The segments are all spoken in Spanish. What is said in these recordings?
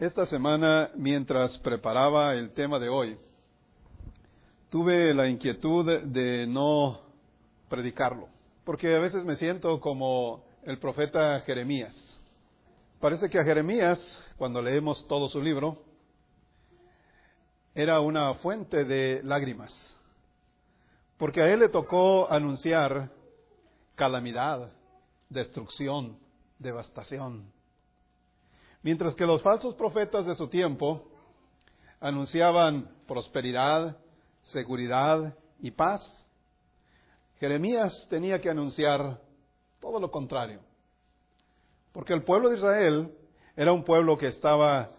Esta semana, mientras preparaba el tema de hoy, tuve la inquietud de no predicarlo, porque a veces me siento como el profeta Jeremías. Parece que a Jeremías, cuando leemos todo su libro, era una fuente de lágrimas, porque a él le tocó anunciar calamidad, destrucción, devastación Mientras que los falsos profetas de su tiempo anunciaban prosperidad, seguridad y paz, Jeremías tenía que anunciar todo lo contrario. Porque el pueblo de Israel era un pueblo que estaba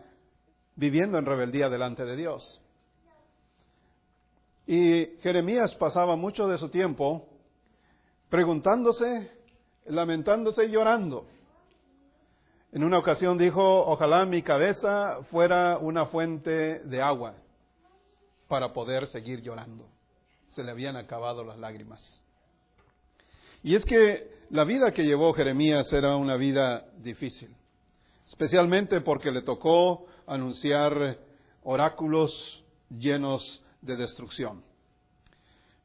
viviendo en rebeldía delante de Dios. Y Jeremías pasaba mucho de su tiempo preguntándose, lamentándose y llorando. En una ocasión dijo, ojalá mi cabeza fuera una fuente de agua para poder seguir llorando. Se le habían acabado las lágrimas. Y es que la vida que llevó Jeremías era una vida difícil, especialmente porque le tocó anunciar oráculos llenos de destrucción.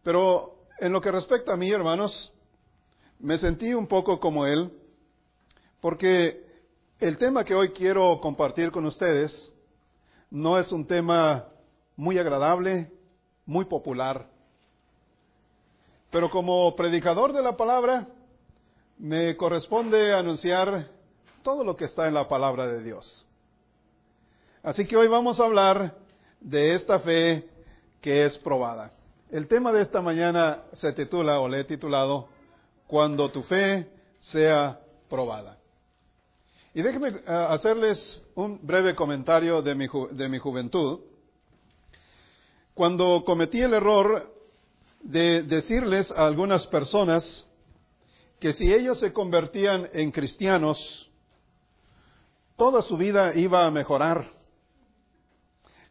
Pero en lo que respecta a mí, hermanos, me sentí un poco como él, porque el tema que hoy quiero compartir con ustedes no es un tema muy agradable, muy popular, pero como predicador de la palabra me corresponde anunciar todo lo que está en la palabra de Dios. Así que hoy vamos a hablar de esta fe que es probada. El tema de esta mañana se titula o le he titulado Cuando tu fe sea probada. Y déjenme eh, hacerles un breve comentario de mi, de mi juventud. Cuando cometí el error de decirles a algunas personas que si ellos se convertían en cristianos, toda su vida iba a mejorar.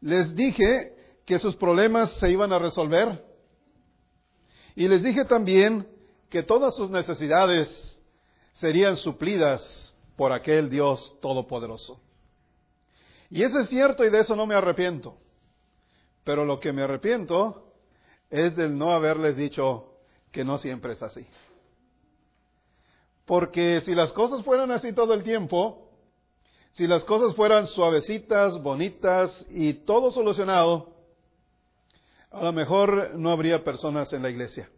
Les dije que sus problemas se iban a resolver. Y les dije también que todas sus necesidades serían suplidas por aquel Dios todopoderoso. Y eso es cierto y de eso no me arrepiento. Pero lo que me arrepiento es del no haberles dicho que no siempre es así. Porque si las cosas fueran así todo el tiempo, si las cosas fueran suavecitas, bonitas y todo solucionado, a lo mejor no habría personas en la iglesia.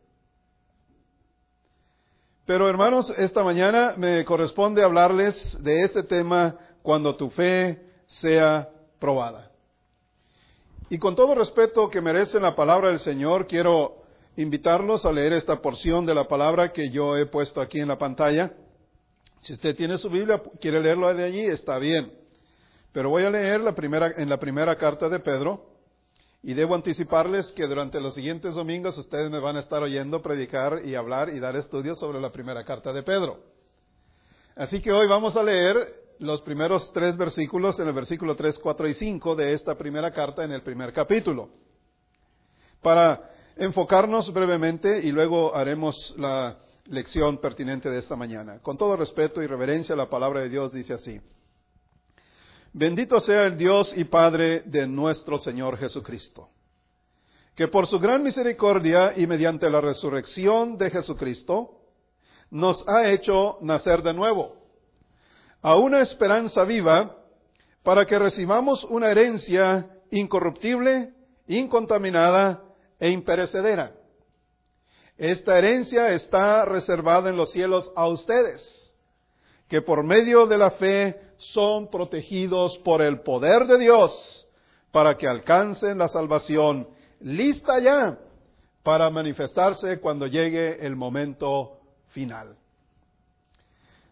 Pero hermanos, esta mañana me corresponde hablarles de este tema cuando tu fe sea probada. Y con todo respeto que merece la palabra del Señor, quiero invitarlos a leer esta porción de la palabra que yo he puesto aquí en la pantalla. Si usted tiene su Biblia, quiere leerlo de allí, está bien. Pero voy a leer la primera, en la primera carta de Pedro, y debo anticiparles que durante los siguientes domingos ustedes me van a estar oyendo predicar y hablar y dar estudios sobre la primera carta de Pedro. Así que hoy vamos a leer los primeros tres versículos en el versículo 3, 4 y 5 de esta primera carta en el primer capítulo. Para enfocarnos brevemente y luego haremos la lección pertinente de esta mañana. Con todo respeto y reverencia, la palabra de Dios dice así. Bendito sea el Dios y Padre de nuestro Señor Jesucristo, que por su gran misericordia y mediante la resurrección de Jesucristo, nos ha hecho nacer de nuevo, a una esperanza viva, para que recibamos una herencia incorruptible, incontaminada e imperecedera. Esta herencia está reservada en los cielos a ustedes, que por medio de la fe son protegidos por el poder de Dios para que alcancen la salvación lista ya para manifestarse cuando llegue el momento final.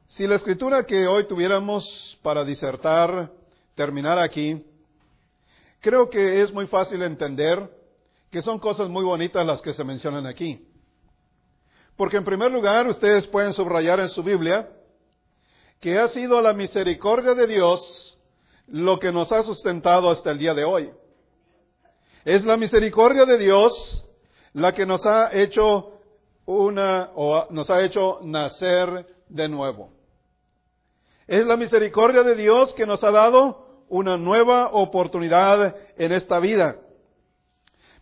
Si la escritura que hoy tuviéramos para disertar terminar aquí, creo que es muy fácil entender que son cosas muy bonitas las que se mencionan aquí. Porque en primer lugar, ustedes pueden subrayar en su Biblia que ha sido la misericordia de Dios lo que nos ha sustentado hasta el día de hoy. Es la misericordia de Dios la que nos ha hecho una o nos ha hecho nacer de nuevo. Es la misericordia de Dios que nos ha dado una nueva oportunidad en esta vida.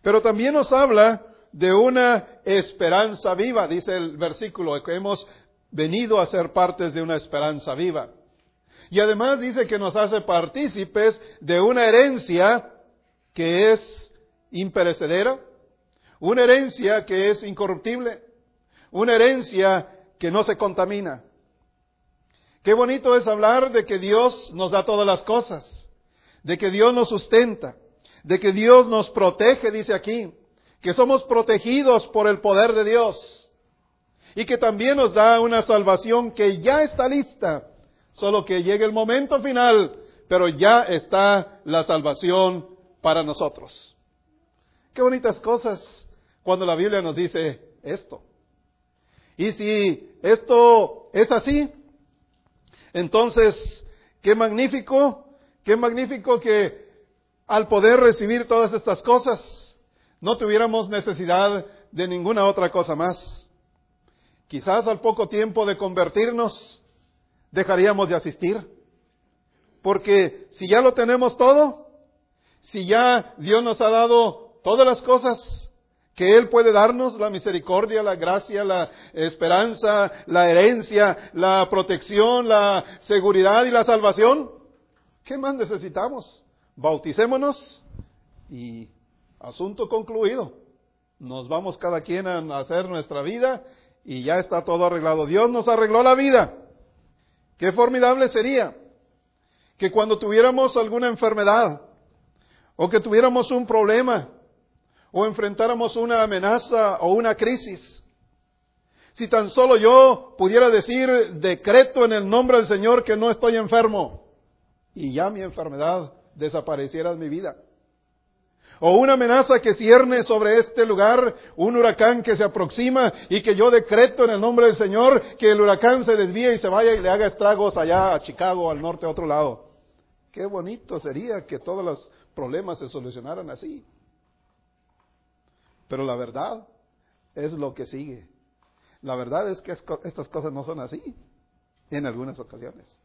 Pero también nos habla de una esperanza viva, dice el versículo, que hemos venido a ser partes de una esperanza viva. Y además dice que nos hace partícipes de una herencia que es imperecedera, una herencia que es incorruptible, una herencia que no se contamina. Qué bonito es hablar de que Dios nos da todas las cosas, de que Dios nos sustenta, de que Dios nos protege, dice aquí, que somos protegidos por el poder de Dios y que también nos da una salvación que ya está lista, solo que llegue el momento final, pero ya está la salvación para nosotros. Qué bonitas cosas cuando la Biblia nos dice esto. Y si esto es así, entonces, qué magnífico, qué magnífico que al poder recibir todas estas cosas, no tuviéramos necesidad de ninguna otra cosa más. Quizás al poco tiempo de convertirnos, dejaríamos de asistir. Porque si ya lo tenemos todo, si ya Dios nos ha dado todas las cosas, que Él puede darnos la misericordia, la gracia, la esperanza, la herencia, la protección, la seguridad y la salvación. ¿Qué más necesitamos? Bauticémonos y asunto concluido. Nos vamos cada quien a hacer nuestra vida y ya está todo arreglado. Dios nos arregló la vida. Qué formidable sería que cuando tuviéramos alguna enfermedad o que tuviéramos un problema, o enfrentáramos una amenaza o una crisis. Si tan solo yo pudiera decir decreto en el nombre del Señor que no estoy enfermo y ya mi enfermedad desapareciera de mi vida. O una amenaza que cierne sobre este lugar, un huracán que se aproxima y que yo decreto en el nombre del Señor que el huracán se desvíe y se vaya y le haga estragos allá a Chicago, al norte, a otro lado. Qué bonito sería que todos los problemas se solucionaran así. Pero la verdad es lo que sigue. La verdad es que estas cosas no son así en algunas ocasiones.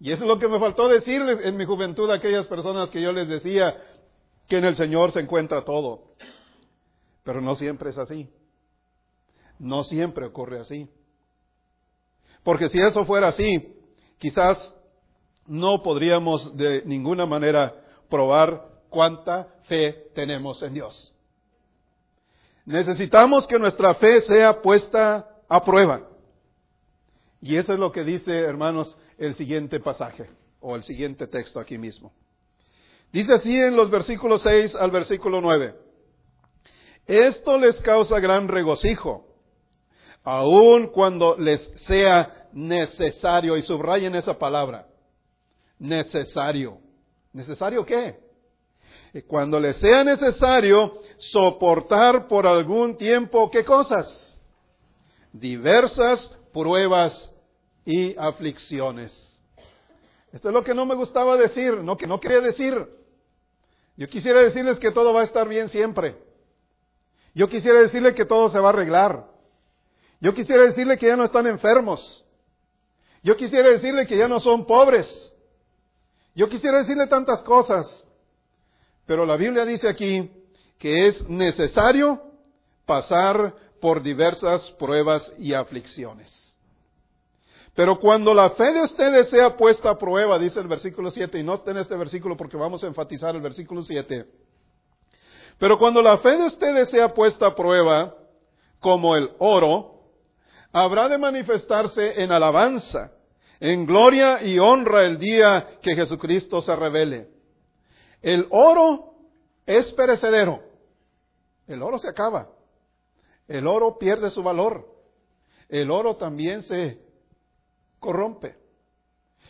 Y eso es lo que me faltó decirles en mi juventud a aquellas personas que yo les decía que en el Señor se encuentra todo. Pero no siempre es así. No siempre ocurre así. Porque si eso fuera así, quizás no podríamos de ninguna manera probar cuánta fe tenemos en Dios. Necesitamos que nuestra fe sea puesta a prueba. Y eso es lo que dice, hermanos, el siguiente pasaje o el siguiente texto aquí mismo. Dice así en los versículos 6 al versículo 9. Esto les causa gran regocijo, aun cuando les sea necesario, y subrayen esa palabra, necesario. ¿Necesario qué? cuando les sea necesario soportar por algún tiempo, ¿qué cosas? Diversas pruebas y aflicciones. Esto es lo que no me gustaba decir, no que no quería decir. Yo quisiera decirles que todo va a estar bien siempre. Yo quisiera decirles que todo se va a arreglar. Yo quisiera decirle que ya no están enfermos. Yo quisiera decirle que ya no son pobres. Yo quisiera decirle tantas cosas. Pero la Biblia dice aquí que es necesario pasar por diversas pruebas y aflicciones. Pero cuando la fe de ustedes sea puesta a prueba, dice el versículo 7, y noten este versículo porque vamos a enfatizar el versículo 7. Pero cuando la fe de ustedes sea puesta a prueba, como el oro, habrá de manifestarse en alabanza, en gloria y honra el día que Jesucristo se revele el oro es perecedero. El oro se acaba. El oro pierde su valor. El oro también se corrompe.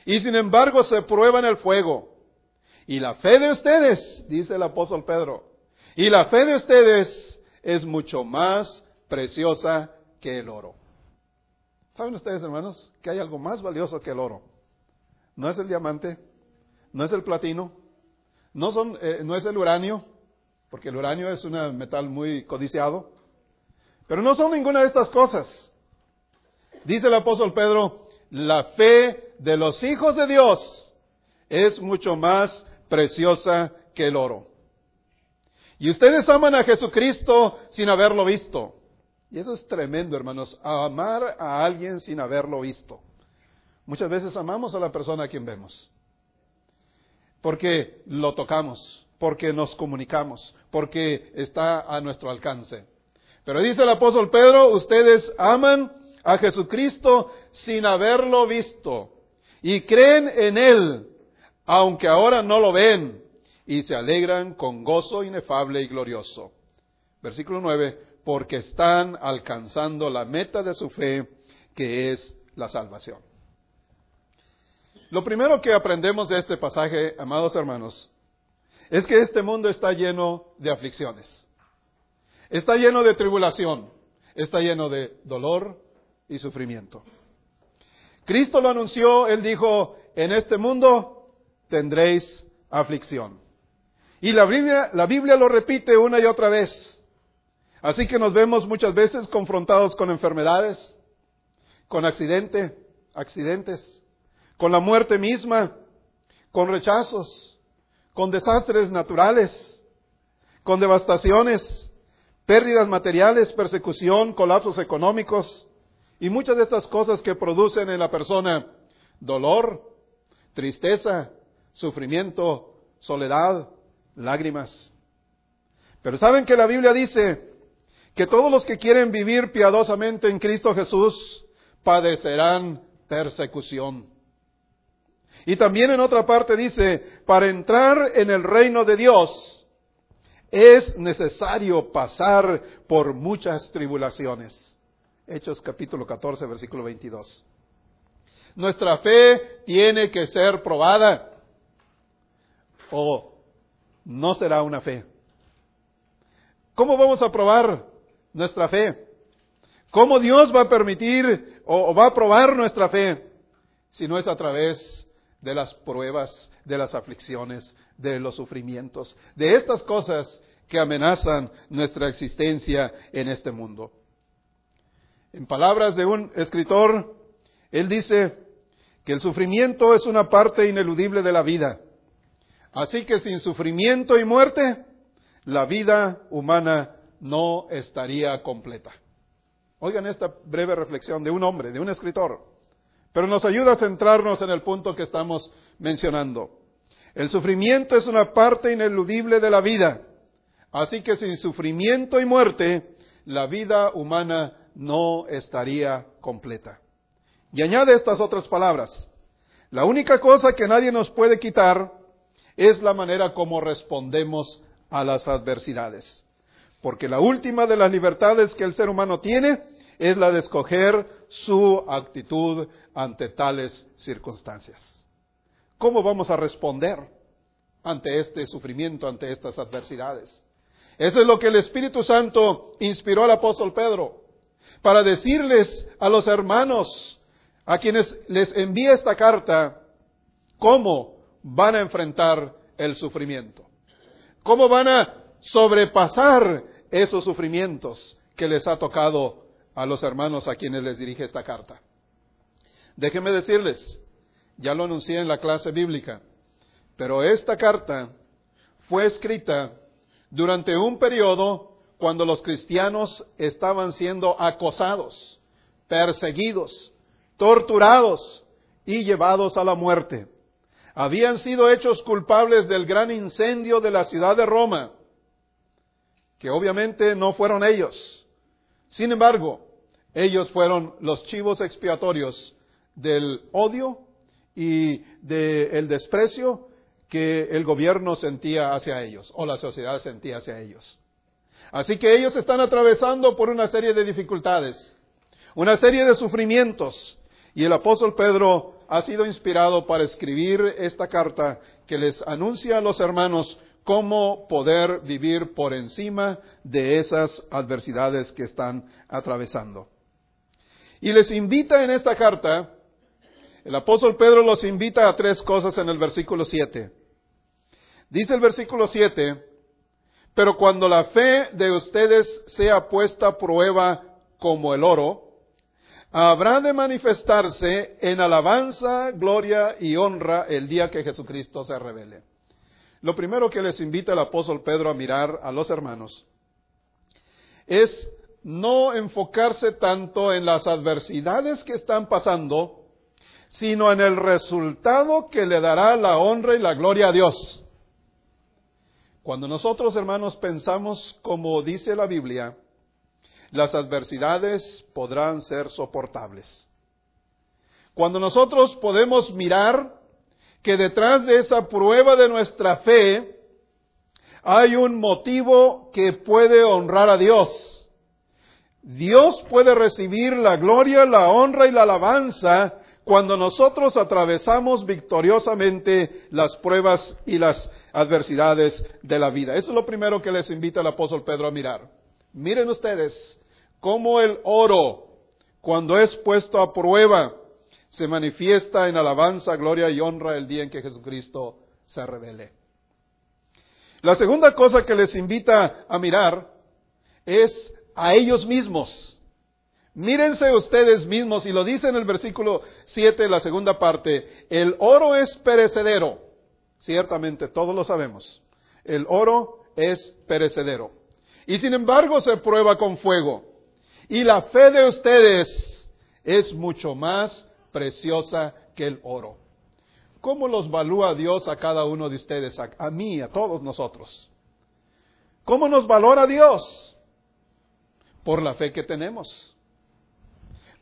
Y sin embargo se prueba en el fuego. Y la fe de ustedes, dice el apóstol Pedro, y la fe de ustedes es mucho más preciosa que el oro. ¿Saben ustedes, hermanos, que hay algo más valioso que el oro? No es el diamante, no es el platino, no, son, eh, no es el uranio, porque el uranio es un metal muy codiciado, pero no son ninguna de estas cosas. Dice el apóstol Pedro, la fe de los hijos de Dios es mucho más preciosa que el oro. Y ustedes aman a Jesucristo sin haberlo visto. Y eso es tremendo, hermanos, amar a alguien sin haberlo visto. Muchas veces amamos a la persona a quien vemos. Porque lo tocamos, porque nos comunicamos, porque está a nuestro alcance. Pero dice el apóstol Pedro, ustedes aman a Jesucristo sin haberlo visto y creen en Él, aunque ahora no lo ven, y se alegran con gozo inefable y glorioso. Versículo 9, porque están alcanzando la meta de su fe, que es la salvación. Lo primero que aprendemos de este pasaje, amados hermanos, es que este mundo está lleno de aflicciones. Está lleno de tribulación, está lleno de dolor y sufrimiento. Cristo lo anunció, Él dijo, en este mundo tendréis aflicción. Y la Biblia, la Biblia lo repite una y otra vez. Así que nos vemos muchas veces confrontados con enfermedades, con accidente, accidentes, con la muerte misma, con rechazos, con desastres naturales, con devastaciones, pérdidas materiales, persecución, colapsos económicos y muchas de estas cosas que producen en la persona dolor, tristeza, sufrimiento, soledad, lágrimas. Pero saben que la Biblia dice que todos los que quieren vivir piadosamente en Cristo Jesús padecerán persecución. Y también en otra parte dice, para entrar en el reino de Dios, es necesario pasar por muchas tribulaciones. Hechos capítulo 14, versículo 22. Nuestra fe tiene que ser probada o no será una fe. ¿Cómo vamos a probar nuestra fe? ¿Cómo Dios va a permitir o, va a probar nuestra fe si no es a través de las pruebas, de las aflicciones, de los sufrimientos, de estas cosas que amenazan nuestra existencia en este mundo. En palabras de un escritor, él dice que el sufrimiento es una parte ineludible de la vida. Así que sin sufrimiento y muerte, la vida humana no estaría completa. Oigan esta breve reflexión de un hombre, de un escritor, pero nos ayuda a centrarnos en el punto que estamos mencionando. El sufrimiento es una parte ineludible de la vida. Así que sin sufrimiento y muerte, la vida humana no estaría completa. Y añade estas otras palabras. La única cosa que nadie nos puede quitar es la manera como respondemos a las adversidades. Porque la última de las libertades que el ser humano tiene es la de escoger su actitud ante tales circunstancias. ¿Cómo vamos a responder ante este sufrimiento, ante estas adversidades? Eso es lo que el Espíritu Santo inspiró al apóstol Pedro para decirles a los hermanos a quienes les envía esta carta cómo van a enfrentar el sufrimiento, cómo van a sobrepasar esos sufrimientos que les ha tocado a los hermanos a quienes les dirige esta carta. Déjenme decirles, ya lo anuncié en la clase bíblica, pero esta carta fue escrita durante un periodo cuando los cristianos estaban siendo acosados, perseguidos, torturados y llevados a la muerte. Habían sido hechos culpables del gran incendio de la ciudad de Roma, que obviamente no fueron ellos. Sin embargo, ellos fueron los chivos expiatorios del odio y del desprecio que el gobierno sentía hacia ellos o la sociedad sentía hacia ellos. Así que ellos están atravesando por una serie de dificultades, una serie de sufrimientos y el apóstol Pedro ha sido inspirado para escribir esta carta que les anuncia a los hermanos cómo poder vivir por encima de esas adversidades que están atravesando. Y les invita en esta carta, el apóstol Pedro los invita a tres cosas en el versículo 7. Dice el versículo 7, pero cuando la fe de ustedes sea puesta a prueba como el oro, habrá de manifestarse en alabanza, gloria y honra el día que Jesucristo se revele. Lo primero que les invita el apóstol Pedro a mirar a los hermanos es no enfocarse tanto en las adversidades que están pasando, sino en el resultado que le dará la honra y la gloria a Dios. Cuando nosotros, hermanos, pensamos como dice la Biblia, las adversidades podrán ser soportables. Cuando nosotros podemos mirar que detrás de esa prueba de nuestra fe hay un motivo que puede honrar a Dios. Dios puede recibir la gloria, la honra y la alabanza cuando nosotros atravesamos victoriosamente las pruebas y las adversidades de la vida. Eso es lo primero que les invita el apóstol Pedro a mirar. Miren ustedes cómo el oro, cuando es puesto a prueba, se manifiesta en alabanza, gloria y honra el día en que Jesucristo se revele. La segunda cosa que les invita a mirar es a ellos mismos. Mírense ustedes mismos, y lo dice en el versículo 7, la segunda parte, el oro es perecedero. Ciertamente, todos lo sabemos. El oro es perecedero. Y sin embargo se prueba con fuego. Y la fe de ustedes es mucho más preciosa que el oro. ¿Cómo los valúa Dios a cada uno de ustedes, a, a mí, a todos nosotros? ¿Cómo nos valora Dios? Por la fe que tenemos.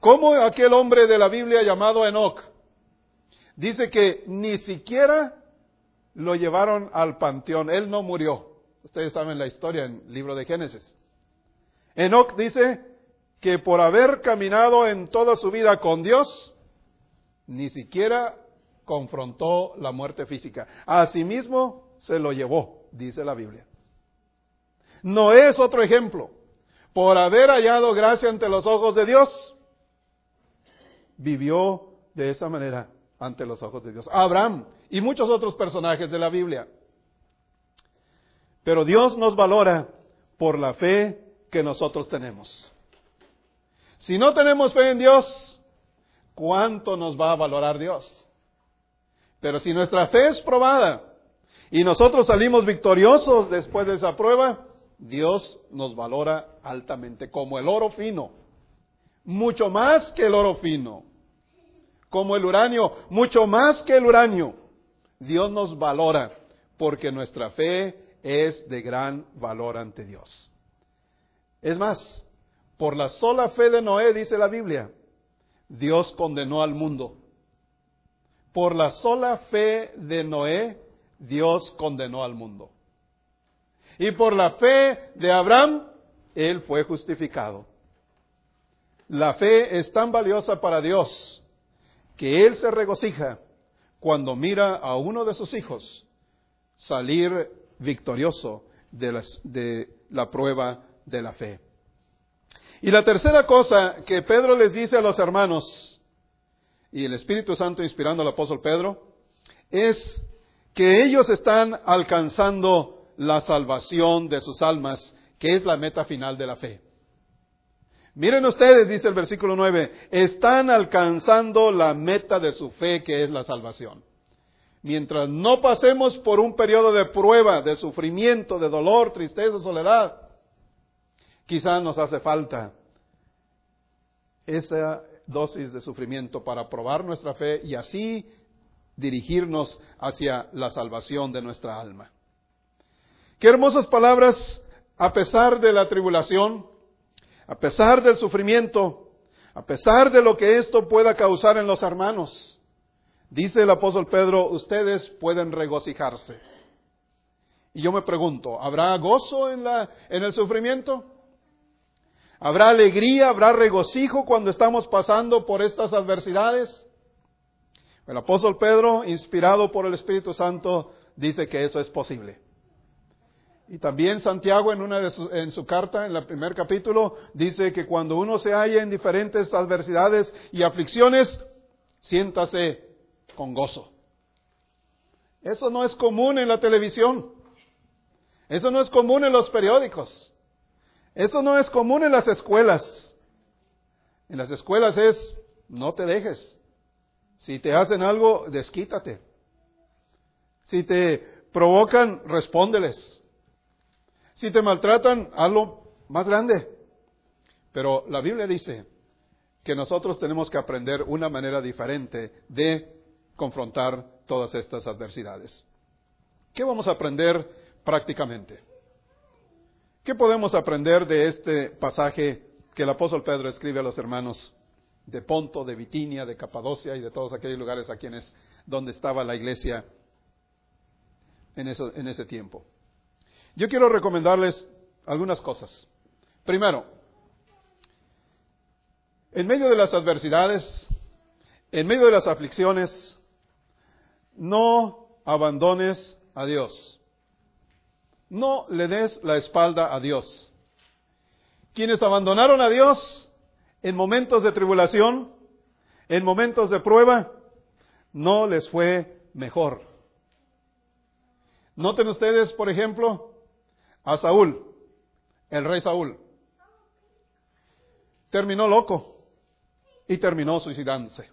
¿Cómo aquel hombre de la Biblia llamado Enoch dice que ni siquiera lo llevaron al panteón, él no murió. Ustedes saben la historia en el libro de Génesis. Enoch dice que por haber caminado en toda su vida con Dios, ni siquiera confrontó la muerte física. Asimismo se lo llevó, dice la Biblia. No es otro ejemplo. Por haber hallado gracia ante los ojos de Dios, vivió de esa manera ante los ojos de Dios. Abraham y muchos otros personajes de la Biblia. Pero Dios nos valora por la fe que nosotros tenemos. Si no tenemos fe en Dios, ¿cuánto nos va a valorar Dios? Pero si nuestra fe es probada y nosotros salimos victoriosos después de esa prueba, Dios nos valora altamente como el oro fino, mucho más que el oro fino, como el uranio, mucho más que el uranio. Dios nos valora porque nuestra fe es de gran valor ante Dios. Es más, por la sola fe de Noé, dice la Biblia, Dios condenó al mundo. Por la sola fe de Noé, Dios condenó al mundo. Y por la fe de Abraham, él fue justificado. La fe es tan valiosa para Dios que Él se regocija cuando mira a uno de sus hijos salir victorioso de, de la prueba de la fe. Y la tercera cosa que Pedro les dice a los hermanos, y el Espíritu Santo inspirando al apóstol Pedro, es que ellos están alcanzando la salvación de sus almas, que es la meta final de la fe. Miren ustedes, dice el versículo 9, están alcanzando la meta de su fe, que es la salvación. Mientras no pasemos por un periodo de prueba, de sufrimiento, de dolor, tristeza, soledad, Quizá nos hace falta esa dosis de sufrimiento para probar nuestra fe y así dirigirnos hacia la salvación de nuestra alma. Qué hermosas palabras, a pesar de la tribulación, a pesar del sufrimiento, a pesar de lo que esto pueda causar en los hermanos. Dice el apóstol Pedro, ustedes pueden regocijarse. Y yo me pregunto, ¿habrá gozo en, la, en el sufrimiento? Habrá alegría, habrá regocijo cuando estamos pasando por estas adversidades. El apóstol Pedro, inspirado por el Espíritu Santo, dice que eso es posible. Y también Santiago en, una de su, en su carta, en el primer capítulo, dice que cuando uno se halla en diferentes adversidades y aflicciones, siéntase con gozo. Eso no es común en la televisión. Eso no es común en los periódicos. Eso no es común en las escuelas. En las escuelas es, no te dejes. Si te hacen algo, desquítate. Si te provocan, respóndeles. Si te maltratan, hazlo más grande. Pero la Biblia dice que nosotros tenemos que aprender una manera diferente de confrontar todas estas adversidades. ¿Qué vamos a aprender prácticamente? ¿Qué podemos aprender de este pasaje que el apóstol Pedro escribe a los hermanos de Ponto, de Bitinia, de Capadocia y de todos aquellos lugares a quienes donde estaba la iglesia en, en ese tiempo? Yo quiero recomendarles algunas cosas. Primero, en medio de las adversidades, en medio de las aflicciones, no abandones a Dios. No le des la espalda a Dios. Quienes abandonaron a Dios en momentos de tribulación, en momentos de prueba, no les fue mejor. Noten ustedes, por ejemplo, a Saúl, el rey Saúl. Terminó loco y terminó suicidándose.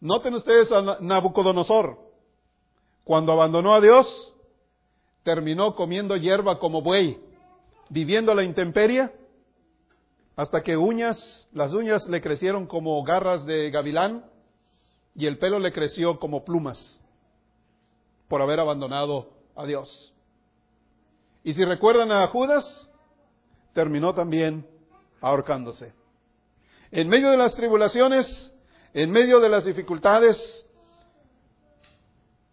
Noten ustedes a Nabucodonosor. Cuando abandonó a Dios, terminó comiendo hierba como buey, viviendo la intemperie, hasta que uñas, las uñas le crecieron como garras de gavilán y el pelo le creció como plumas por haber abandonado a Dios. Y si recuerdan a Judas, terminó también ahorcándose. En medio de las tribulaciones, en medio de las dificultades,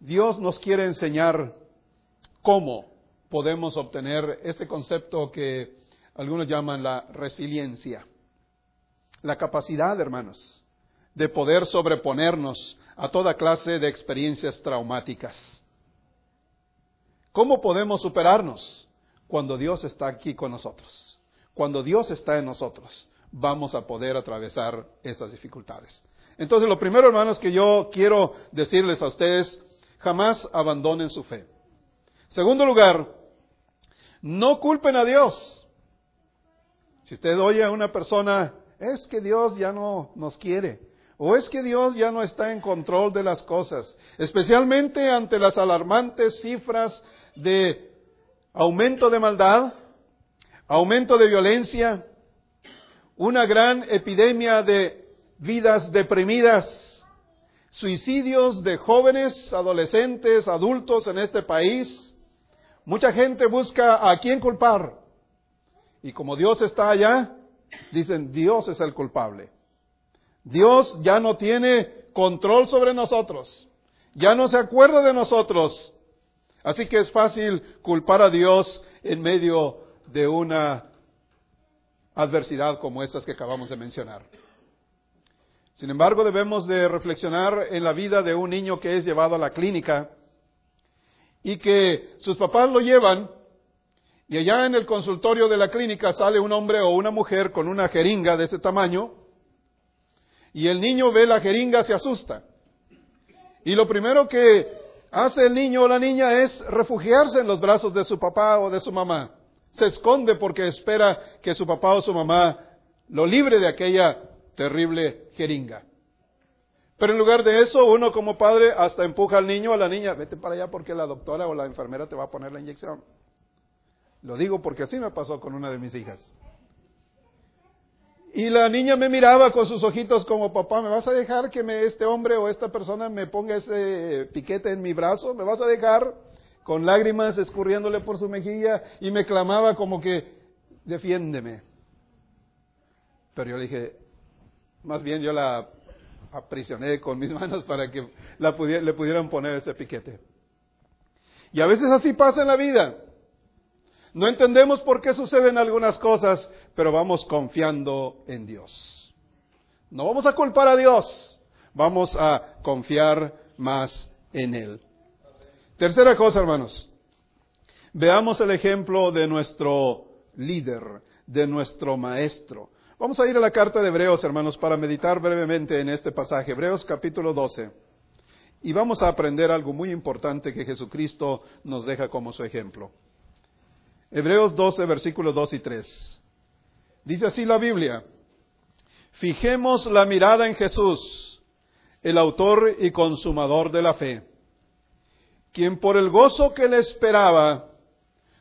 Dios nos quiere enseñar cómo podemos obtener este concepto que algunos llaman la resiliencia. La capacidad, hermanos, de poder sobreponernos a toda clase de experiencias traumáticas. ¿Cómo podemos superarnos? Cuando Dios está aquí con nosotros. Cuando Dios está en nosotros, vamos a poder atravesar esas dificultades. Entonces, lo primero, hermanos, que yo quiero decirles a ustedes, jamás abandonen su fe. Segundo lugar, no culpen a Dios. Si usted oye a una persona, es que Dios ya no nos quiere, o es que Dios ya no está en control de las cosas, especialmente ante las alarmantes cifras de aumento de maldad, aumento de violencia, una gran epidemia de vidas deprimidas, suicidios de jóvenes, adolescentes, adultos en este país. Mucha gente busca a quién culpar. Y como Dios está allá, dicen, Dios es el culpable. Dios ya no tiene control sobre nosotros. Ya no se acuerda de nosotros. Así que es fácil culpar a Dios en medio de una adversidad como estas que acabamos de mencionar. Sin embargo, debemos de reflexionar en la vida de un niño que es llevado a la clínica y que sus papás lo llevan y allá en el consultorio de la clínica sale un hombre o una mujer con una jeringa de ese tamaño y el niño ve la jeringa, se asusta. Y lo primero que hace el niño o la niña es refugiarse en los brazos de su papá o de su mamá. Se esconde porque espera que su papá o su mamá lo libre de aquella terrible jeringa. Pero en lugar de eso, uno como padre hasta empuja al niño o a la niña, vete para allá porque la doctora o la enfermera te va a poner la inyección. Lo digo porque así me pasó con una de mis hijas. Y la niña me miraba con sus ojitos como, papá, ¿me vas a dejar que me, este hombre o esta persona me ponga ese piquete en mi brazo? ¿Me vas a dejar? Con lágrimas escurriéndole por su mejilla y me clamaba como que, defiéndeme. Pero yo le dije, más bien yo la aprisioné con mis manos para que le pudieran poner ese piquete. Y a veces así pasa en la vida. No entendemos por qué suceden algunas cosas, pero vamos confiando en Dios. No vamos a culpar a Dios, vamos a confiar más en Él. Tercera cosa, hermanos. Veamos el ejemplo de nuestro líder, de nuestro maestro. Vamos a ir a la carta de Hebreos, hermanos, para meditar brevemente en este pasaje. Hebreos capítulo 12. Y vamos a aprender algo muy importante que Jesucristo nos deja como su ejemplo. Hebreos 12, versículos 2 y 3. Dice así la Biblia, Fijemos la mirada en Jesús, el autor y consumador de la fe, quien por el gozo que le esperaba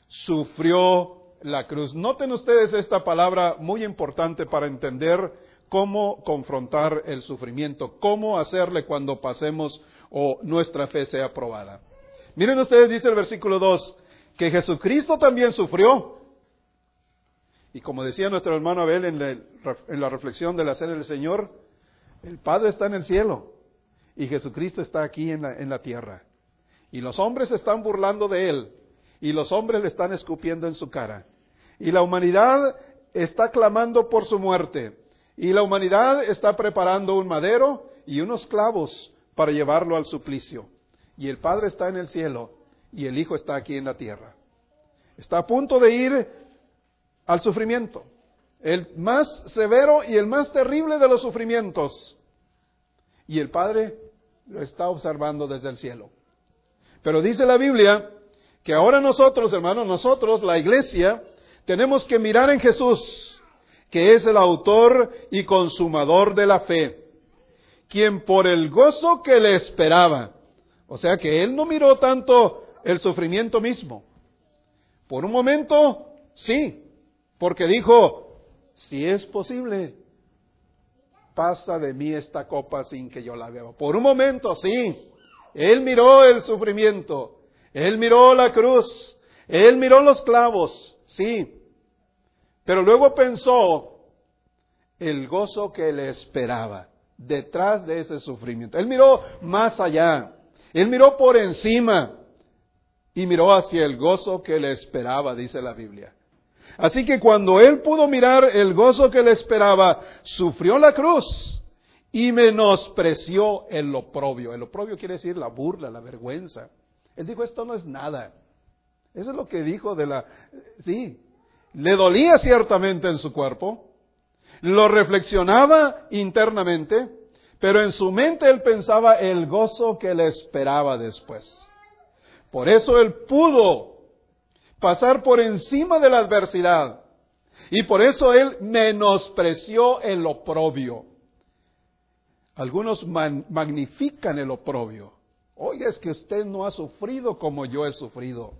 sufrió la cruz. Noten ustedes esta palabra muy importante para entender cómo confrontar el sufrimiento, cómo hacerle cuando pasemos o nuestra fe sea probada. Miren ustedes, dice el versículo 2, que Jesucristo también sufrió. Y como decía nuestro hermano Abel en la, reflexión de la cena del Señor, el Padre está en el cielo y Jesucristo está aquí en la, en la tierra. Y los hombres están burlando de Él y los hombres le están escupiendo en su cara. Y la humanidad está clamando por su muerte. Y la humanidad está preparando un madero y unos clavos para llevarlo al suplicio. Y el Padre está en el cielo y el Hijo está aquí en la tierra. Está a punto de ir al sufrimiento. El más severo y el más terrible de los sufrimientos. Y el Padre lo está observando desde el cielo. Pero dice la Biblia que ahora nosotros, hermanos, nosotros, la iglesia, tenemos que mirar en Jesús, que es el autor y consumador de la fe, quien por el gozo que le esperaba, o sea que él no miró tanto el sufrimiento mismo. Por un momento, sí, porque dijo, si es posible, pasa de mí esta copa sin que yo la beba. Por un momento, sí, él miró el sufrimiento, él miró la cruz, él miró los clavos, sí. Pero luego pensó el gozo que le esperaba detrás de ese sufrimiento. Él miró más allá, él miró por encima y miró hacia el gozo que le esperaba, dice la Biblia. Así que cuando él pudo mirar el gozo que le esperaba, sufrió la cruz y menospreció el oprobio. El oprobio quiere decir la burla, la vergüenza. Él dijo, esto no es nada. Eso es lo que dijo de la... Sí, le dolía ciertamente en su cuerpo, lo reflexionaba internamente, pero en su mente él pensaba el gozo que le esperaba después. Por eso él pudo pasar por encima de la adversidad. Y por eso él menospreció el oprobio. Algunos magnifican el oprobio. Oiga, es que usted no ha sufrido como yo he sufrido.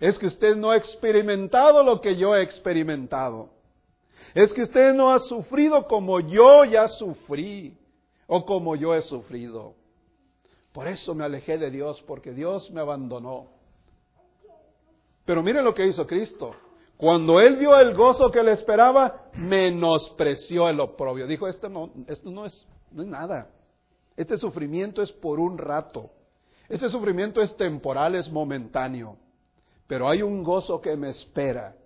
Es que usted no ha experimentado lo que yo he experimentado. Es que usted no ha sufrido como yo ya sufrí o como yo he sufrido. Por eso me alejé de Dios, porque Dios me abandonó. Pero mire lo que hizo Cristo. Cuando él vio el gozo que le esperaba, menospreció el oprobio. Dijo, esto no, esto no es, no es nada. Este sufrimiento es por un rato. Este sufrimiento es temporal, es momentáneo. Pero hay un gozo que me espera.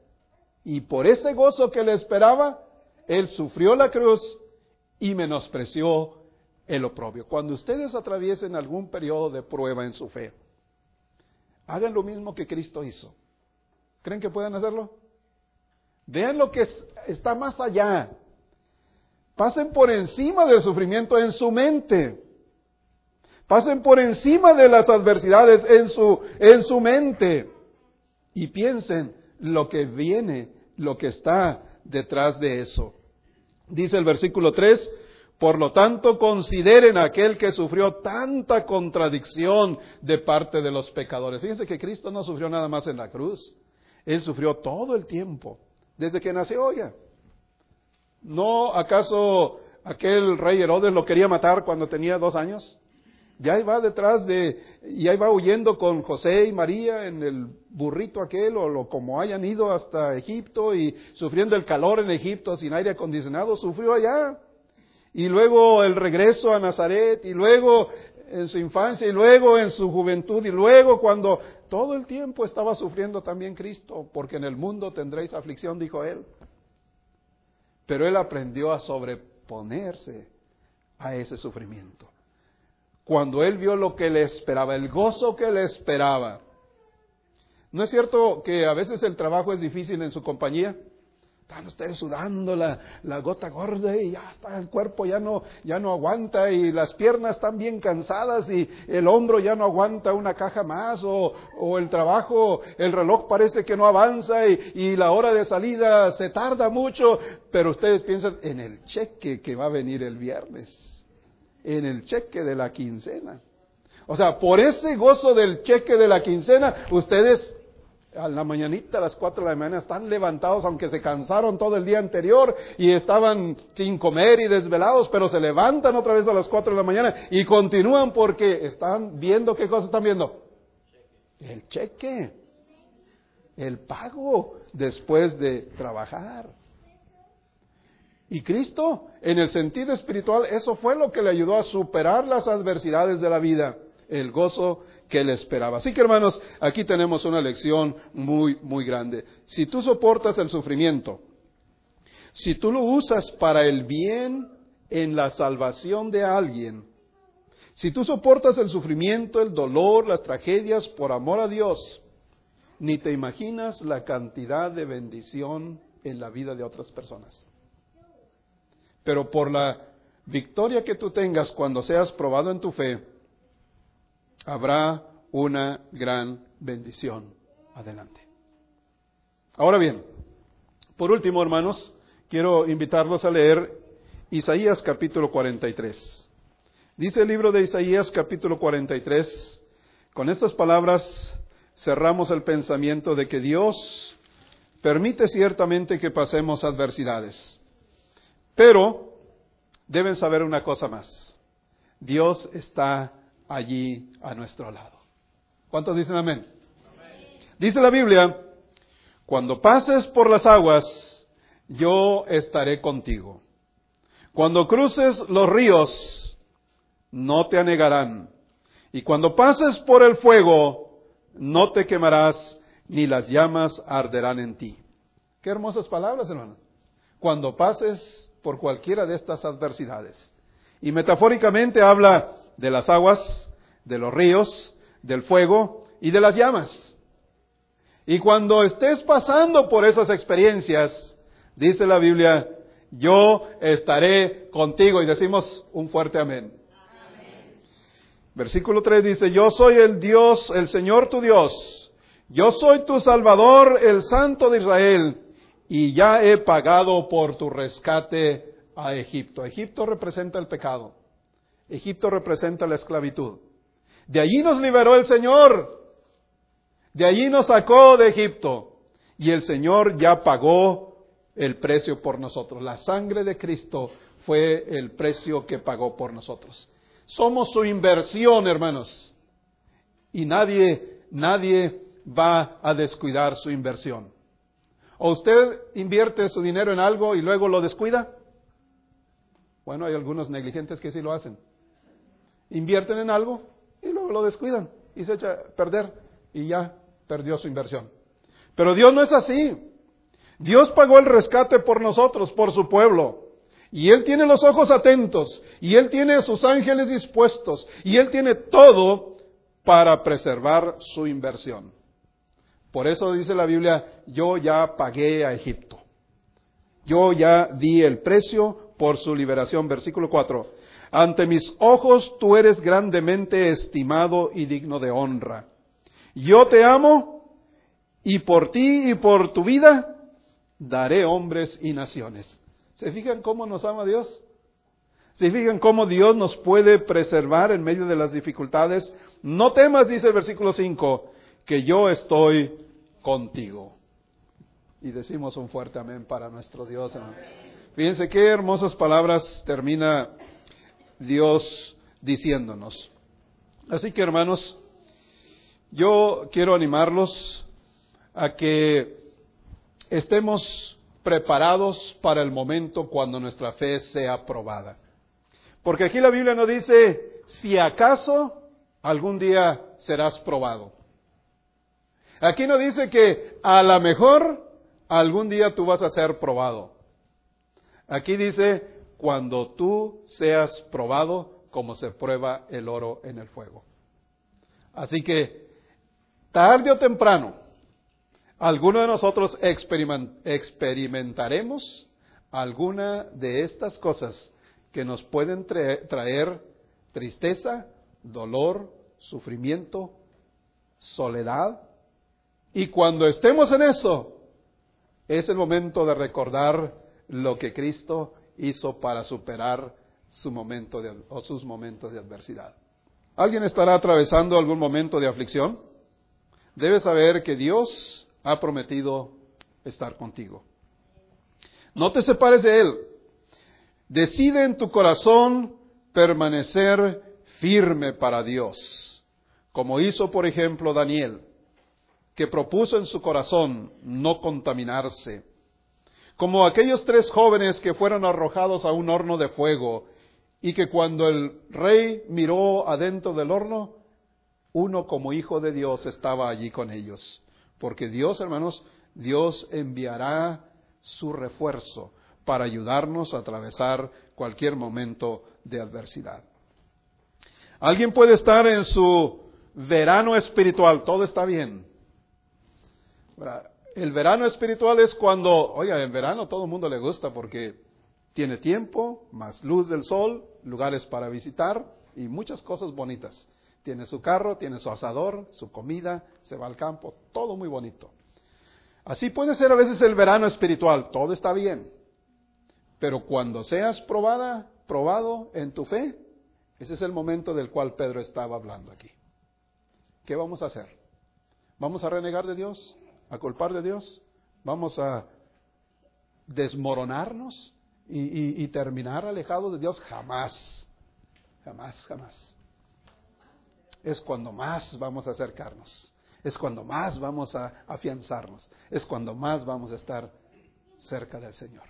Y por ese gozo que le esperaba, Él sufrió la cruz y menospreció el oprobio. Cuando ustedes atraviesen algún periodo de prueba en su fe, hagan lo mismo que Cristo hizo. ¿Creen que pueden hacerlo? Vean lo que está más allá. Pasen por encima del sufrimiento en su mente. Pasen por encima de las adversidades en su, en su mente. Y piensen lo que viene, lo que está detrás de eso. Dice el versículo 3, por lo tanto, consideren a aquel que sufrió tanta contradicción de parte de los pecadores. Fíjense que Cristo no sufrió nada más en la cruz. Él sufrió todo el tiempo, desde que nació ya. ¿No acaso aquel rey Herodes lo quería matar cuando tenía dos años? Ya va detrás de, y ahí va huyendo con José y María en el burrito aquel, o lo, como hayan ido hasta Egipto y sufriendo el calor en Egipto sin aire acondicionado, sufrió allá. Y luego el regreso a Nazaret, y luego en su infancia, y luego en su juventud, y luego cuando todo el tiempo estaba sufriendo también Cristo, porque en el mundo tendréis aflicción, dijo él. Pero él aprendió a sobreponerse a ese sufrimiento. Cuando él vio lo que le esperaba, el gozo que le esperaba. ¿No es cierto que a veces el trabajo es difícil en su compañía? Están ustedes sudando la, gota gorda y ya está, el cuerpo ya no, ya no aguanta y las piernas están bien cansadas y el hombro ya no aguanta una caja más o, o el trabajo, el reloj parece que no avanza y, y, la hora de salida se tarda mucho, pero ustedes piensan en el cheque que va a venir el viernes, en el cheque de la quincena. O sea, por ese gozo del cheque de la quincena, ustedes a la mañanita, a las cuatro de la mañana, están levantados, aunque se cansaron todo el día anterior y estaban sin comer y desvelados, pero se levantan otra vez a las cuatro de la mañana y continúan porque están viendo qué cosa están viendo. El cheque, el pago después de trabajar. Y Cristo, en el sentido espiritual, eso fue lo que le ayudó a superar las adversidades de la vida, el gozo que él esperaba. Así que hermanos, aquí tenemos una lección muy, muy grande. Si tú soportas el sufrimiento, si tú lo usas para el bien en la salvación de alguien, si tú soportas el sufrimiento, el dolor, las tragedias por amor a Dios, ni te imaginas la cantidad de bendición en la vida de otras personas. Pero por la victoria que tú tengas cuando seas probado en tu fe, habrá una gran bendición adelante. Ahora bien, por último, hermanos, quiero invitarlos a leer Isaías capítulo 43. Dice el libro de Isaías capítulo 43, con estas palabras cerramos el pensamiento de que Dios permite ciertamente que pasemos adversidades, pero deben saber una cosa más. Dios está allí a nuestro lado. ¿Cuántos dicen amén? Dice la Biblia, cuando pases por las aguas, yo estaré contigo. Cuando cruces los ríos, no te anegarán. Y cuando pases por el fuego, no te quemarás, ni las llamas arderán en ti. Qué hermosas palabras, hermanos. Cuando pases por cualquiera de estas adversidades. Y metafóricamente habla de las aguas, de los ríos, del fuego y de las llamas. Y cuando estés pasando por esas experiencias, dice la Biblia, yo estaré contigo. Y decimos un fuerte amén. Versículo 3 dice, yo soy el Dios, el Señor tu Dios. Yo soy tu Salvador, el Santo de Israel. Y ya he pagado por tu rescate a Egipto. Egipto representa el pecado. Egipto representa la esclavitud. De allí nos liberó el Señor. De allí nos sacó de Egipto. Y el Señor ya pagó el precio por nosotros. La sangre de Cristo fue el precio que pagó por nosotros. Somos su inversión, hermanos. Y nadie, nadie va a descuidar su inversión. ¿O usted invierte su dinero en algo y luego lo descuida? Bueno, hay algunos negligentes que sí lo hacen invierten en algo y luego lo descuidan y se echa a perder y ya perdió su inversión. Pero Dios no es así. Dios pagó el rescate por nosotros, por su pueblo. Y Él tiene los ojos atentos, y Él tiene a sus ángeles dispuestos, y Él tiene todo para preservar su inversión. Por eso dice la Biblia, yo ya pagué a Egipto. Yo ya di el precio por su liberación. Versículo 4. Ante mis ojos tú eres grandemente estimado y digno de honra. Yo te amo y por ti y por tu vida daré hombres y naciones. ¿Se fijan cómo nos ama Dios? ¿Se fijan cómo Dios nos puede preservar en medio de las dificultades? No temas, dice el versículo 5, que yo estoy contigo. Y decimos un fuerte amén para nuestro Dios. Fíjense qué hermosas palabras termina Dios diciéndonos. Así que hermanos, yo quiero animarlos a que estemos preparados para el momento cuando nuestra fe sea probada. Porque aquí la Biblia no dice si acaso algún día serás probado. Aquí no dice que a lo mejor algún día tú vas a ser probado. Aquí dice cuando tú seas probado como se prueba el oro en el fuego. Así que, tarde o temprano, ¿Alguno de nosotros experimentaremos alguna de estas cosas que nos pueden traer tristeza, dolor, sufrimiento, soledad? Y cuando estemos en eso, es el momento de recordar lo que Cristo hizo para superar su momento de, o sus momentos de adversidad. ¿Alguien estará atravesando algún momento de aflicción? Debe saber que Dios ha prometido estar contigo. No te separes de Él. Decide en tu corazón permanecer firme para Dios, como hizo, por ejemplo, Daniel, que propuso en su corazón no contaminarse, como aquellos tres jóvenes que fueron arrojados a un horno de fuego y que cuando el rey miró adentro del horno, uno como hijo de Dios estaba allí con ellos. Porque Dios, hermanos, Dios enviará su refuerzo para ayudarnos a atravesar cualquier momento de adversidad. Alguien puede estar en su verano espiritual, todo está bien. El verano espiritual es cuando, oiga, en verano todo el mundo le gusta porque tiene tiempo, más luz del sol, lugares para visitar y muchas cosas bonitas. Tiene su carro, tiene su asador, su comida, se va al campo, todo muy bonito. Así puede ser a veces el verano espiritual, todo está bien. Pero cuando seas probada, probado en tu fe, ese es el momento del cual Pedro estaba hablando aquí. ¿Qué vamos a hacer? ¿Vamos a renegar de Dios? ¿A culpar de Dios? ¿Vamos a desmoronarnos y, terminar alejados de Dios? Jamás, jamás, jamás es cuando más vamos a acercarnos, es cuando más vamos a afianzarnos, es cuando más vamos a estar cerca del Señor.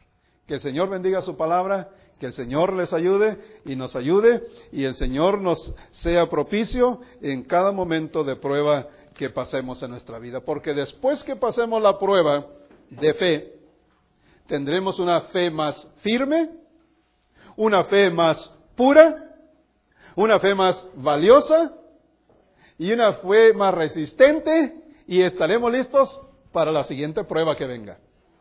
Que el Señor bendiga su palabra, que el Señor les ayude y nos ayude y el Señor nos sea propicio en cada momento de prueba que pasemos en nuestra vida. Porque después que pasemos la prueba de fe, tendremos una fe más firme, una fe más pura, una fe más valiosa y una fe más resistente y estaremos listos para la siguiente prueba que venga.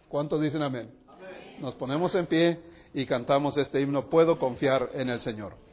¿Cuántos dicen amén? amén? Nos ponemos en pie y cantamos este himno, puedo confiar en el Señor.